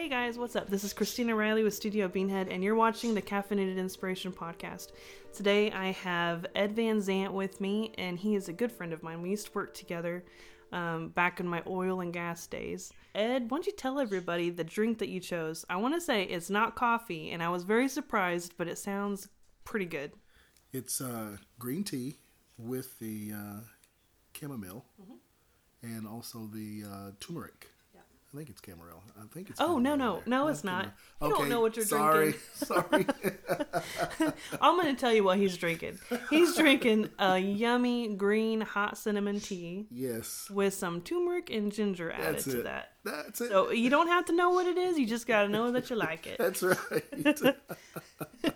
Hey guys, what's up? This is Christina Riley with Studio Beanhead, and you're watching the Caffeinated Inspiration Podcast. Today I have Ed Van Zant with me, and he is a good friend of mine. We used to work together um, back in my oil and gas days. Ed, why don't you tell everybody the drink that you chose? I want to say it's not coffee, and I was very surprised, but it sounds pretty good. It's uh, green tea with the uh, chamomile and also the uh, turmeric. I think it's chamomile. I think it's. Oh, no, no. there. No, it's not. chamomile. You don't know what you're sorry, drinking. Sorry. I'm going to tell you what he's drinking. He's drinking a yummy green hot cinnamon tea yes, with some turmeric and ginger added that's to it. that. That's it. So you don't have to know what it is. You just got to know that you like it. that's right.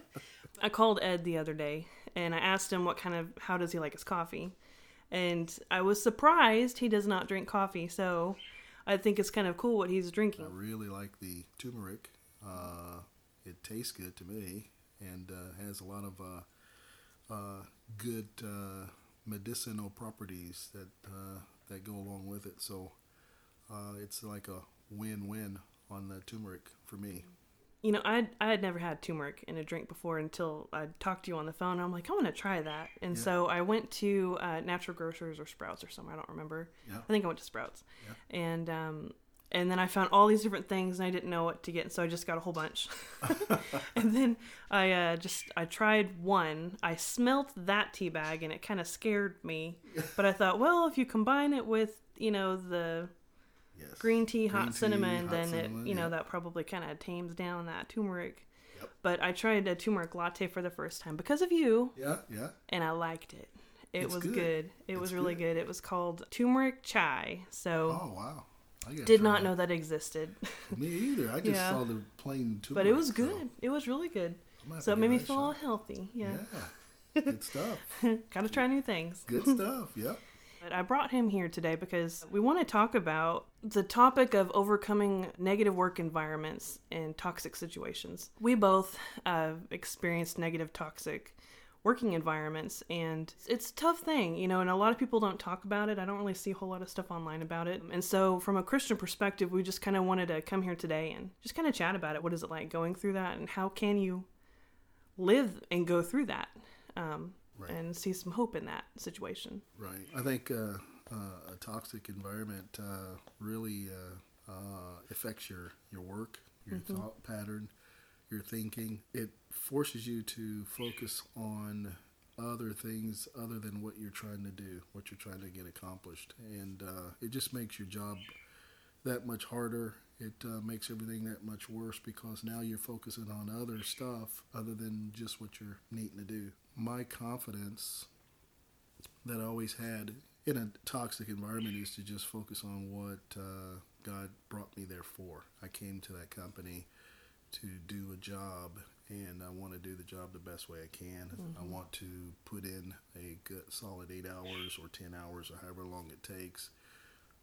I called Ed the other day and I asked him what kind of how does he like his coffee, and I was surprised he does not drink coffee. So I think it's kind of cool what he's drinking. I really like the turmeric. Uh, it tastes good to me and uh, has a lot of uh, uh, good uh, medicinal properties that that go along with it. So it's like a win-win on the turmeric for me. You know, I I had never had turmeric in a drink before until I talked to you on the phone. I'm like, I want to try that, and Yeah. so I went to uh, Natural Grocers or Sprouts or somewhere. I don't remember. Yeah. I think I went to Sprouts, yeah. and um, and then I found all these different things, and I didn't know what to get, and so I just got a whole bunch. and then I uh, just I tried one. I smelt that tea bag, and it kind of scared me. But I thought, well, if you combine it with you know the Yes. green tea, hot Green tea, cinnamon, hot then cinnamon, it you know that probably kind of tames down that turmeric. Yep. But I tried a turmeric latte for the first time because of you, Yeah, yeah. and I liked it. It It's was good. good. It It's was really good. good. It was called turmeric chai. So Oh wow. I did not it. know that existed, Me either. I just Yeah. saw the plain turmeric. but it was so good. It was really good. I'm gonna have So it made me feel all healthy. Yeah, Yeah. Good stuff. gotta try new things. Good stuff. Yep. But I brought him here today because we want to talk about the topic of overcoming negative work environments and toxic situations. We both uh, experienced negative, toxic working environments, and it's a tough thing, you know, and a lot of people don't talk about it. I don't really see a whole lot of stuff online about it. And so, from a Christian perspective, we just kind of wanted to come here today and just kind of chat about it. What is it like going through that, and how can you live and go through that? Um, Right. And see some hope in that situation. Right. I think uh, uh, a toxic environment uh, really uh, uh, affects your, your work, your thought pattern, your thinking. It forces you to focus on other things other than what you're trying to do, what you're trying to get accomplished. And uh, it just makes your job that much harder. It uh, makes everything that much worse because now you're focusing on other stuff other than just what you're needing to do. My confidence that I always had in a toxic environment is to just focus on what uh, God brought me there for. I came to that company to do a job, and I want to do the job the best way I can. I want to put in a good, solid eight hours or ten hours or however long it takes.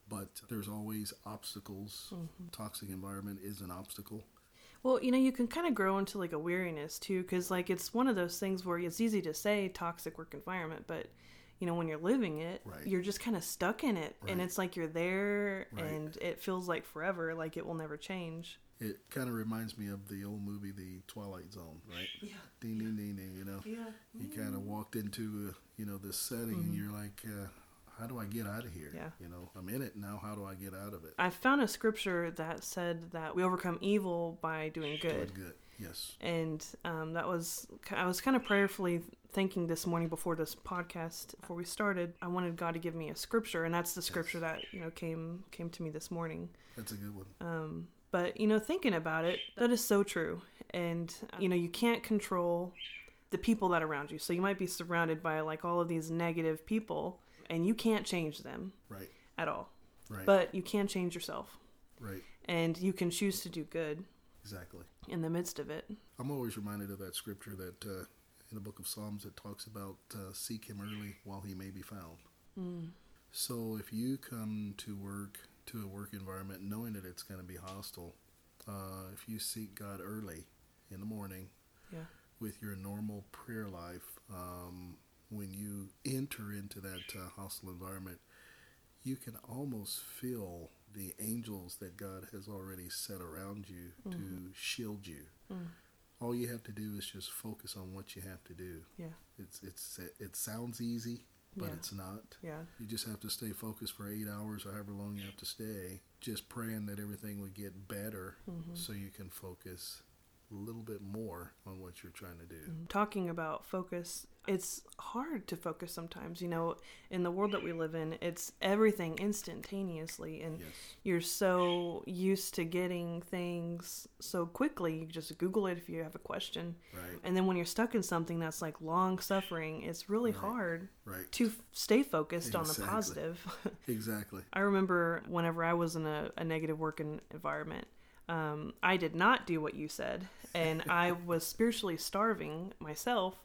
But there's always obstacles. Toxic environment is an obstacle. Well, you know, you can kind of grow into like a weariness too, because like it's one of those things where it's easy to say toxic work environment, but you know, when you're living it, Right. you're just kind of stuck in it, and it's like you're there, Right. and it feels like forever, like it will never change. It kind of reminds me of the old movie, The Twilight Zone, right? Yeah. Ding, ding, ding, ding. You know, Yeah. you kind of walked into uh, you know this setting and you're like uh, how do i get out of here. Yeah. you know i'm in it now how do i get out of it? I found a scripture that said that we overcome evil by doing good. Doing good. yes. And um, that was i was kind of prayerfully thinking this morning before this podcast before we started i wanted god to give me a scripture and that's the scripture that you know came came to me this morning. That's a good one. Um, but you know thinking about it that is so true. And you know you can't control the people that are around you. So you might be surrounded by like all of these negative people and you can't change them right. at all. Right. But you can change yourself. Right. And you can choose to do good exactly. in the midst of it. I'm always reminded of that scripture that uh, in the book of psalms it talks about uh, seek him early while he may be found. So if you come to work to a work environment knowing that it's going to be hostile uh, if you seek god early in the morning yeah. with your normal prayer life, um, when you enter into that uh, hostile environment, you can almost feel the angels that God has already set around you mm-hmm. to shield you. Mm. All you have to do is just focus on what you have to do. Yeah. It's it's it sounds easy, but yeah. it's not. Yeah. You just have to stay focused for 8 hours or however long you have to stay, just praying that everything would get better mm-hmm. so you can focus little bit more on what you're trying to do. Mm-hmm. Talking about focus, it's hard to focus sometimes. You know, in the world that we live in, it's everything instantaneously, and yes. you're so used to getting things so quickly. You just Google it if you have a question, right. and then when you're stuck in something that's like long suffering, it's really right. hard right. to stay focused exactly. on the positive. exactly. I remember whenever I was in a, a negative working environment um, I did not do what you said, and I was spiritually starving myself,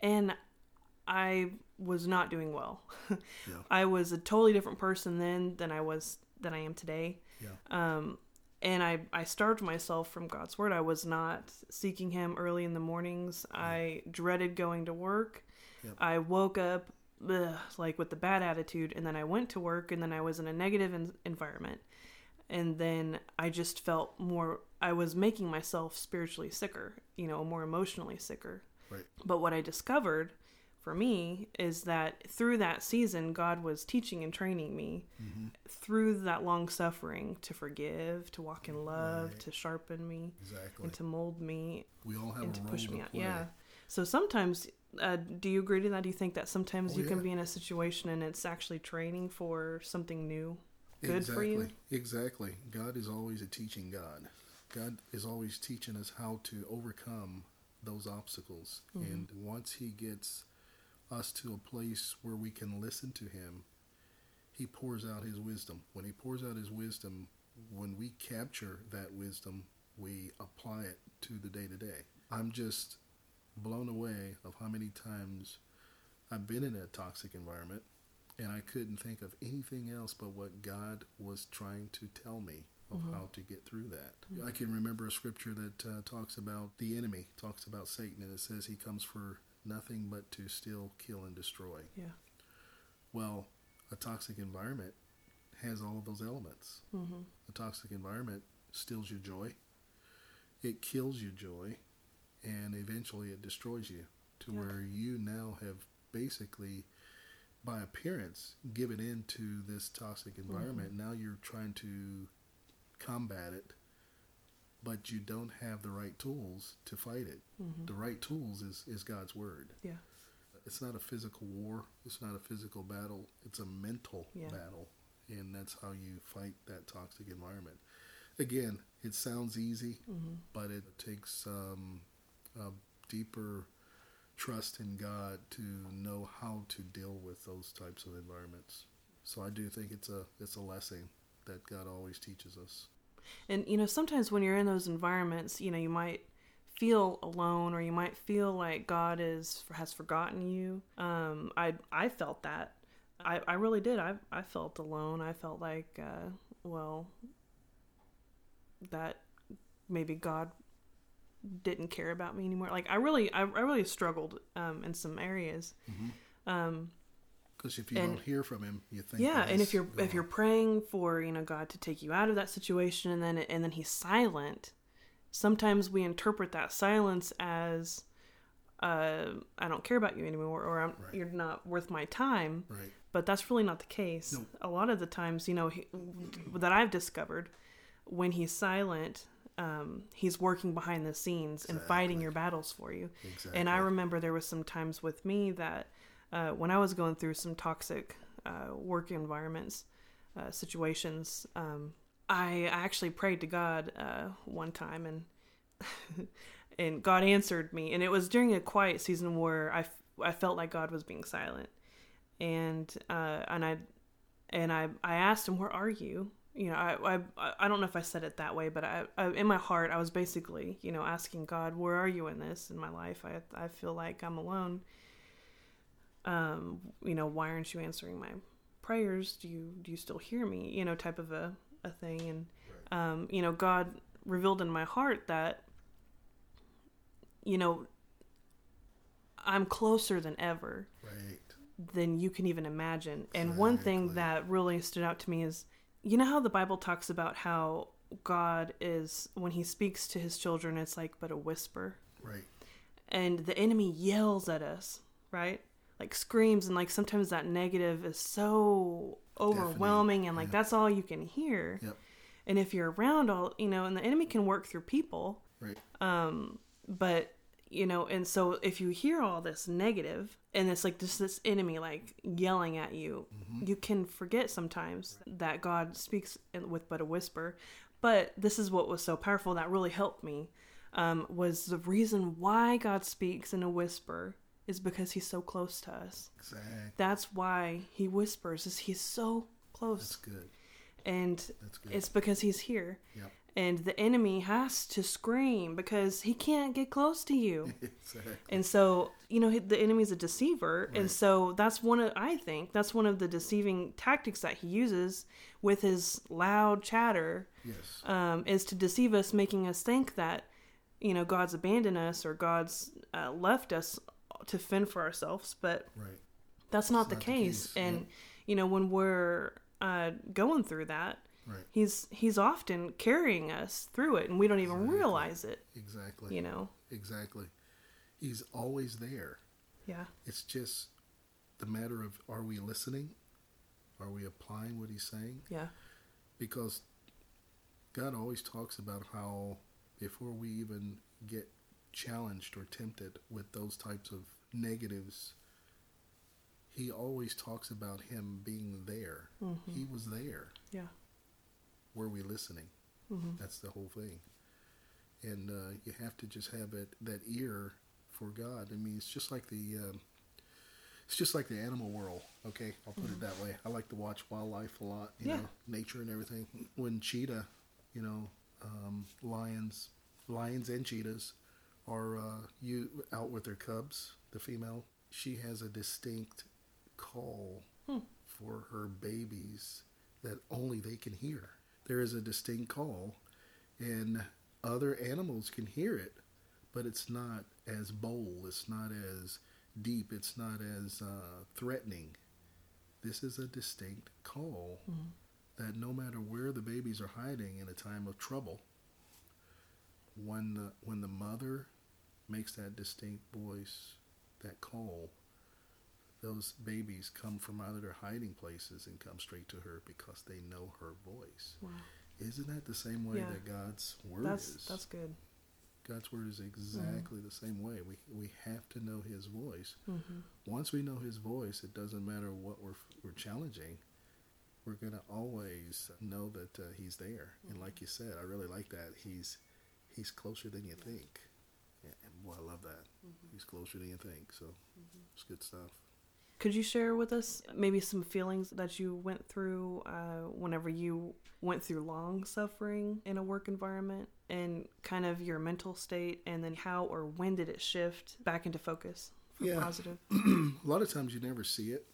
and I was not doing well. yeah. I was a totally different person then than I was than I am today. Yeah. Um, and I, I starved myself from God's word. I was not seeking Him early in the mornings. Yeah. I dreaded going to work. Yep. I woke up ugh, like with the bad attitude, and then I went to work, and then I was in a negative in- environment and then I just felt more I was making myself spiritually sicker, you know, more emotionally sicker. Right. But what I discovered for me is that through that season God was teaching and training me mm-hmm. through that long suffering to forgive, to walk in love, right. to sharpen me, exactly. and to mold me we all have and to push me to out. Yeah. So sometimes uh, do you agree to that? Do you think that sometimes oh, you yeah. can be in a situation and it's actually training for something new? Good exactly. for you? Exactly. God is always a teaching God. God is always teaching us how to overcome those obstacles. Mm-hmm. And once He gets us to a place where we can listen to Him, He pours out His wisdom. When He pours out His wisdom, when we capture that wisdom, we apply it to the day to day. I'm just blown away of how many times I've been in a toxic environment and I couldn't think of anything else but what God was trying to tell me of mm-hmm. how to get through that. Mm-hmm. I can remember a scripture that uh, talks about the enemy, talks about Satan, and it says he comes for nothing but to steal, kill, and destroy. Yeah. Well, a toxic environment has all of those elements. Mm-hmm. A toxic environment steals your joy, it kills your joy, and eventually it destroys you to yeah. where you now have basically by appearance given into this toxic environment. Mm-hmm. Now you're trying to combat it, but you don't have the right tools to fight it. Mm-hmm. The right tools is, is God's word. Yeah. It's not a physical war. It's not a physical battle. It's a mental yeah. battle. And that's how you fight that toxic environment. Again, it sounds easy, mm-hmm. but it takes um, a deeper trust in God to know how to deal with those types of environments. So I do think it's a it's a lesson that God always teaches us. And you know, sometimes when you're in those environments, you know, you might feel alone or you might feel like God is has forgotten you. Um, I I felt that. I, I really did. I I felt alone. I felt like uh, well that maybe God didn't care about me anymore. Like I really, I, I really struggled um, in some areas. Mm-hmm. Um, because if you and, don't hear from him, you think yeah. And if you're if you're praying for you know God to take you out of that situation, and then and then He's silent, sometimes we interpret that silence as uh, I don't care about you anymore, or right. you're not worth my time. Right. But that's really not the case. Nope. A lot of the times, you know, he, that I've discovered, when He's silent, um, he's working behind the scenes exactly. and fighting your battles for you. Exactly. And I remember there was some times with me that uh, when I was going through some toxic uh, work environments, uh, situations, um, I actually prayed to God uh, one time and and God answered me. And it was during a quiet season where I, I felt like God was being silent, and uh, and I and I I asked him, "Where are you?" You know, I, I I don't know if I said it that way, but I, I, in my heart I was basically, you know, asking God, where are you in this in my life? I I feel like I'm alone. Um, you know, why aren't you answering my prayers? Do you do you still hear me? You know, type of a a thing, and um, you know, God revealed in my heart that, you know, I'm closer than ever. Right. than you can even imagine. And one thing that really stood out to me is you know how the Bible talks about how God is, when he speaks to his children, it's like but a whisper. Right. And the enemy yells at us, right? Like screams, and like sometimes that negative is so overwhelming, and like yeah. that's all you can hear. Yep. And if you're around all, you know, and the enemy can work through people, Right. um, but you know, and so if you hear all this negative and it's like just this enemy like yelling at you, you can forget sometimes that God speaks with but a whisper. But this is what was so powerful that really helped me um, was the reason why God speaks in a whisper is because He's so close to us. Exactly. That's why He whispers is He's so close, That's good. and That's good. it's because He's here. Yep. And the enemy has to scream because he can't get close to you. exactly. And so, you know, the enemy's a deceiver, and so that's one of I think that's one of the deceiving tactics that he uses with his loud chatter Yes. um, is to deceive us, making us think that you know God's abandoned us or God's uh, left us to fend for ourselves, but Right. that's not, the, not the case. case, And yeah. you know, when we're uh, going through that, Right. he's he's often carrying us through it, and we don't even Exactly. realize it. Exactly. You know, Exactly. He's always there. yeah, It's just the matter of are we listening? Are we applying what he's saying? yeah, Because God always talks about how before we even get challenged or tempted with those types of negatives, he always talks about him being there. Mm-hmm. He was there. yeah, Were we listening? Mhm. That's the whole thing. And uh, you have to just have it that ear for God. I mean, it's just like the um, it's just like the animal world. Okay, I'll put it that way. I like to watch wildlife a lot. You Yeah. know, nature and everything. When cheetah, you know, um, lions, lions and cheetahs are uh, you out with their cubs. The female, she has a distinct call Hmm. for her babies that only they can hear. There is a distinct call, and other animals can hear it, but it's not as bold, it's not as deep, it's not as uh, threatening. This is a distinct call Mhm. that no matter where the babies are hiding in a time of trouble, when the, when the mother makes that distinct voice, that call, those babies come from out of their hiding places and come straight to her because they know her voice. wow. Isn't that the same way Yeah. that God's word That's is? that's good. God's word is exactly the same way. We we have to know His voice. hmm Once we know His voice, it doesn't matter what we're we're challenging. We're gonna always know that uh, He's there. And like you said, I really like that. He's He's closer than you think. And, and boy, I love that. He's closer than you think. So it's good stuff. Could you share with us maybe some feelings that you went through uh, whenever you went through long suffering in a work environment and kind of your mental state, and then how or when did it shift back into focus for Yeah. positive? a lot of times you never see it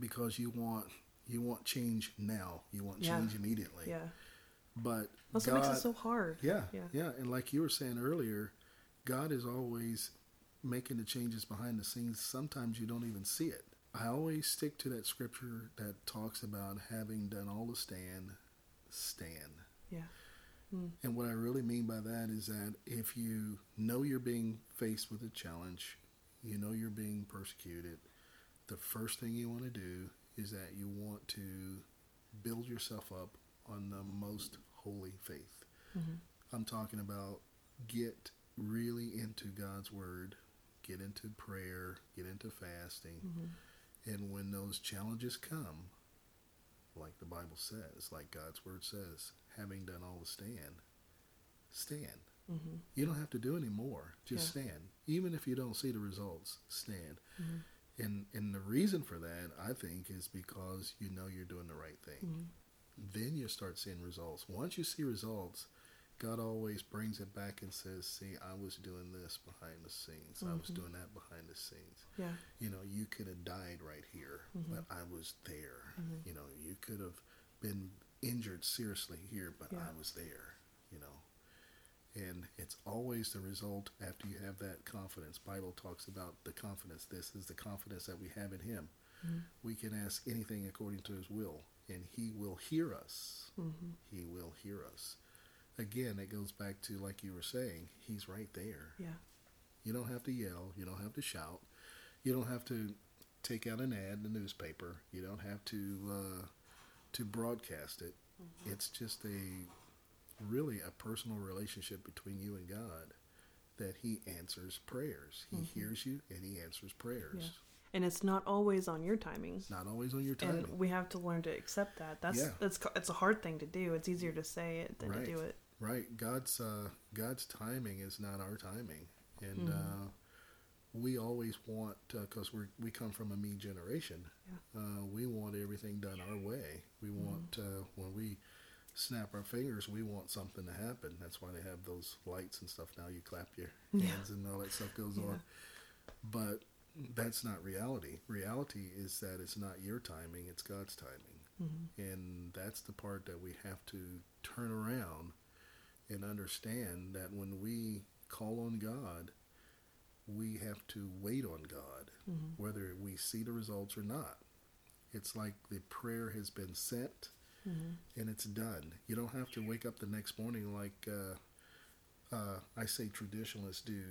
because you want you want change now. You want Yeah. change immediately. Yeah. But That's God, what makes it so hard. Yeah, Yeah. yeah, and like you were saying earlier, God is always making the changes behind the scenes. Sometimes you don't even see it. I always stick to that scripture that talks about having done all to stand, stand. Yeah. Mm. And what I really mean by that is that if you know you're being faced with a challenge, you know you're being persecuted, the first thing you want to do is that you want to build yourself up on the most holy faith. Mhm. I'm talking about get really into God's word, get into prayer, get into fasting. Mhm. And when those challenges come, like the Bible says, like God's word says, having done all to stand, stand. Mhm. You don't have to do any more. Just Yeah. stand. Even if you don't see the results, stand. Mhm. And and the reason for that, I think, is because you know you're doing the right thing. Mhm. Then you start seeing results. Once you see results, God always brings it back and says, "See, I was doing this behind the scenes. I was Mhm. doing that behind the scenes." Yeah. you know, you could have died right here, Mhm. but I was there. Mhm. You know, you could have been injured seriously here, but Yeah. I was there, you know. And it's always the result after you have that confidence. Bible talks about the confidence. This is the confidence that we have in Him. Mm-hmm. We can ask anything according to His will, and He will hear us. Mm-hmm. He will hear us. Again, it goes back to like you were saying. He's right there. Yeah. You don't have to yell. You don't have to shout. You don't have to take out an ad in the newspaper. You don't have to uh, to broadcast it. Mm-hmm. It's just a really a personal relationship between you and God that He answers prayers. He mm-hmm. hears you and He answers prayers. Yeah. And it's not always on your timing. Not always on your timing. And we have to learn to accept that. That's yeah. that's it's a hard thing to do. It's easier to say it than right. to do it. Right. God's uh, God's timing is not our timing, and mm-hmm. uh, we always want because uh, we we come from a me generation. Yeah. Uh, we want everything done our way. We mm-hmm. want uh, when we snap our fingers, we want something to happen. That's why they have those lights and stuff now. You clap your hands yeah. and all that stuff goes yeah. on. But that's not reality. Reality is that it's not your timing; it's God's timing, mm-hmm. and that's the part that we have to turn around and understand that when we call on God we have to wait on God, mm-hmm. whether we see the results or not. It's like the prayer has been sent mm-hmm. and it's done. You don't have to wake up the next morning like uh, uh, I say traditionalists do.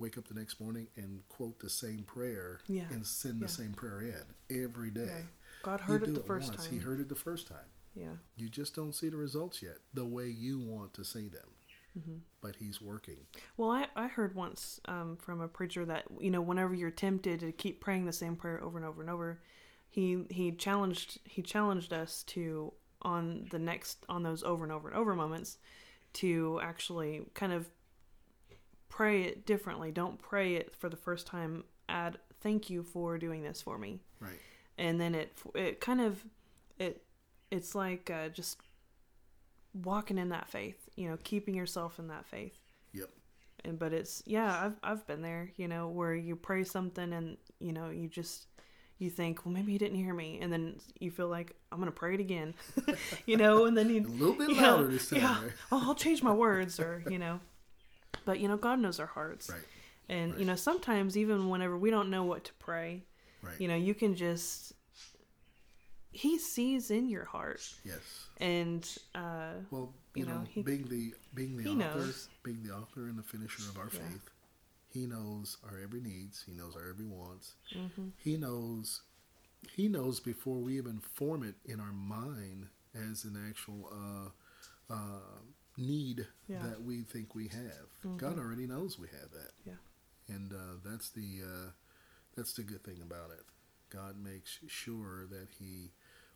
Wake up the next morning and quote the same prayer yeah. and send yeah. the same prayer in every day. Yeah. God heard it the it first once. time. He heard it the first time. Yeah. You just don't see the results yet the way you want to see them mm-hmm. but he's working. Well, I, I heard once um, from a preacher that you know whenever you're tempted to keep praying the same prayer over and over and over, he he challenged he challenged us to on the next on those over and over and over moments to actually kind of pray it differently. Don't pray it for the first time. Add thank you for doing this for me. Right. And then it it kind of it it's like uh, just walking in that faith, you know, keeping yourself in that faith. Yep. And but it's yeah, I've I've been there, you know, where you pray something and you know, you just you think, well, maybe he didn't hear me, and then you feel like I'm gonna pray it again, you know, and then you a little bit louder know, this time. Yeah, oh, I'll change my words, or you know, but you know, God knows our hearts, right? And right. you know, sometimes even whenever we don't know what to pray, right. you know, you can just He sees in your heart. Yes and uh, well, you, you know, know he, being the being the author, knows. being the author and the finisher of our yeah. faith, he knows our every needs. He knows our every wants. Mm-hmm. He knows he knows before we even form it in our mind as an actual uh, uh, need yeah. that we think we have. Mm-hmm. God already knows we have that. Yeah, and uh, that's the uh, that's the good thing about it. God makes sure that He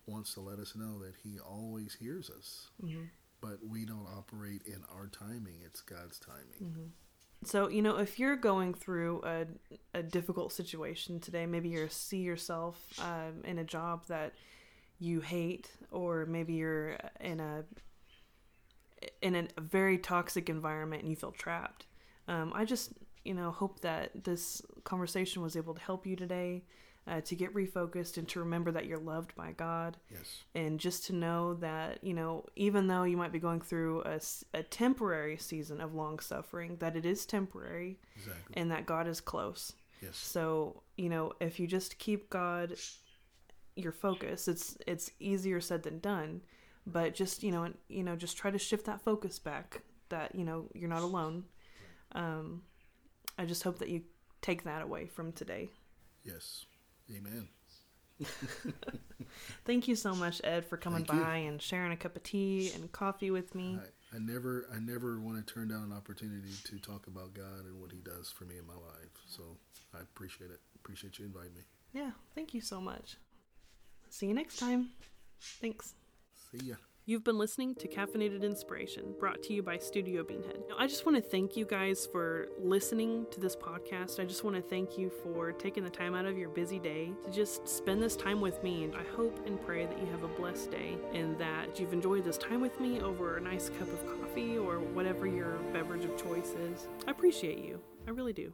wants to let us know that He always hears us. Mm-hmm. But we don't operate in our timing, it's God's timing. Mm-hmm. So, you know, if you're going through a, a difficult situation today, maybe you see yourself um, in a job that you hate, or maybe you're in a in a very toxic environment and you feel trapped. Um, I just, you know, hope that this conversation was able to help you today uh, to get refocused and to remember that you're loved by God. Yes. And just to know that, you know, even though you might be going through a, a temporary season of long suffering, that it is temporary exactly. and that God is close. Yes. So, you know, if you just keep God your focus, it's it's easier said than done, but just, you know, you know, just try to shift that focus back that, you know, you're not alone. Um I just hope that you take that away from today. Yes. Amen. Thank you so much, Ed, for coming Thank by you. and sharing a cup of tea and coffee with me. I, I, never, I never want to turn down an opportunity to talk about God and what He does for me in my life. So I appreciate it. Appreciate you inviting me. Yeah, thank you so much. See you next time. Thanks. See ya. You've been listening to Caffeinated Inspiration, brought to you by Studio Beanhead. Now, I just want to thank you guys for listening to this podcast. I just want to thank you for taking the time out of your busy day to just spend this time with me. And I hope and pray that you have a blessed day and that you've enjoyed this time with me over a nice cup of coffee or whatever your beverage of choice is. I appreciate you. I really do.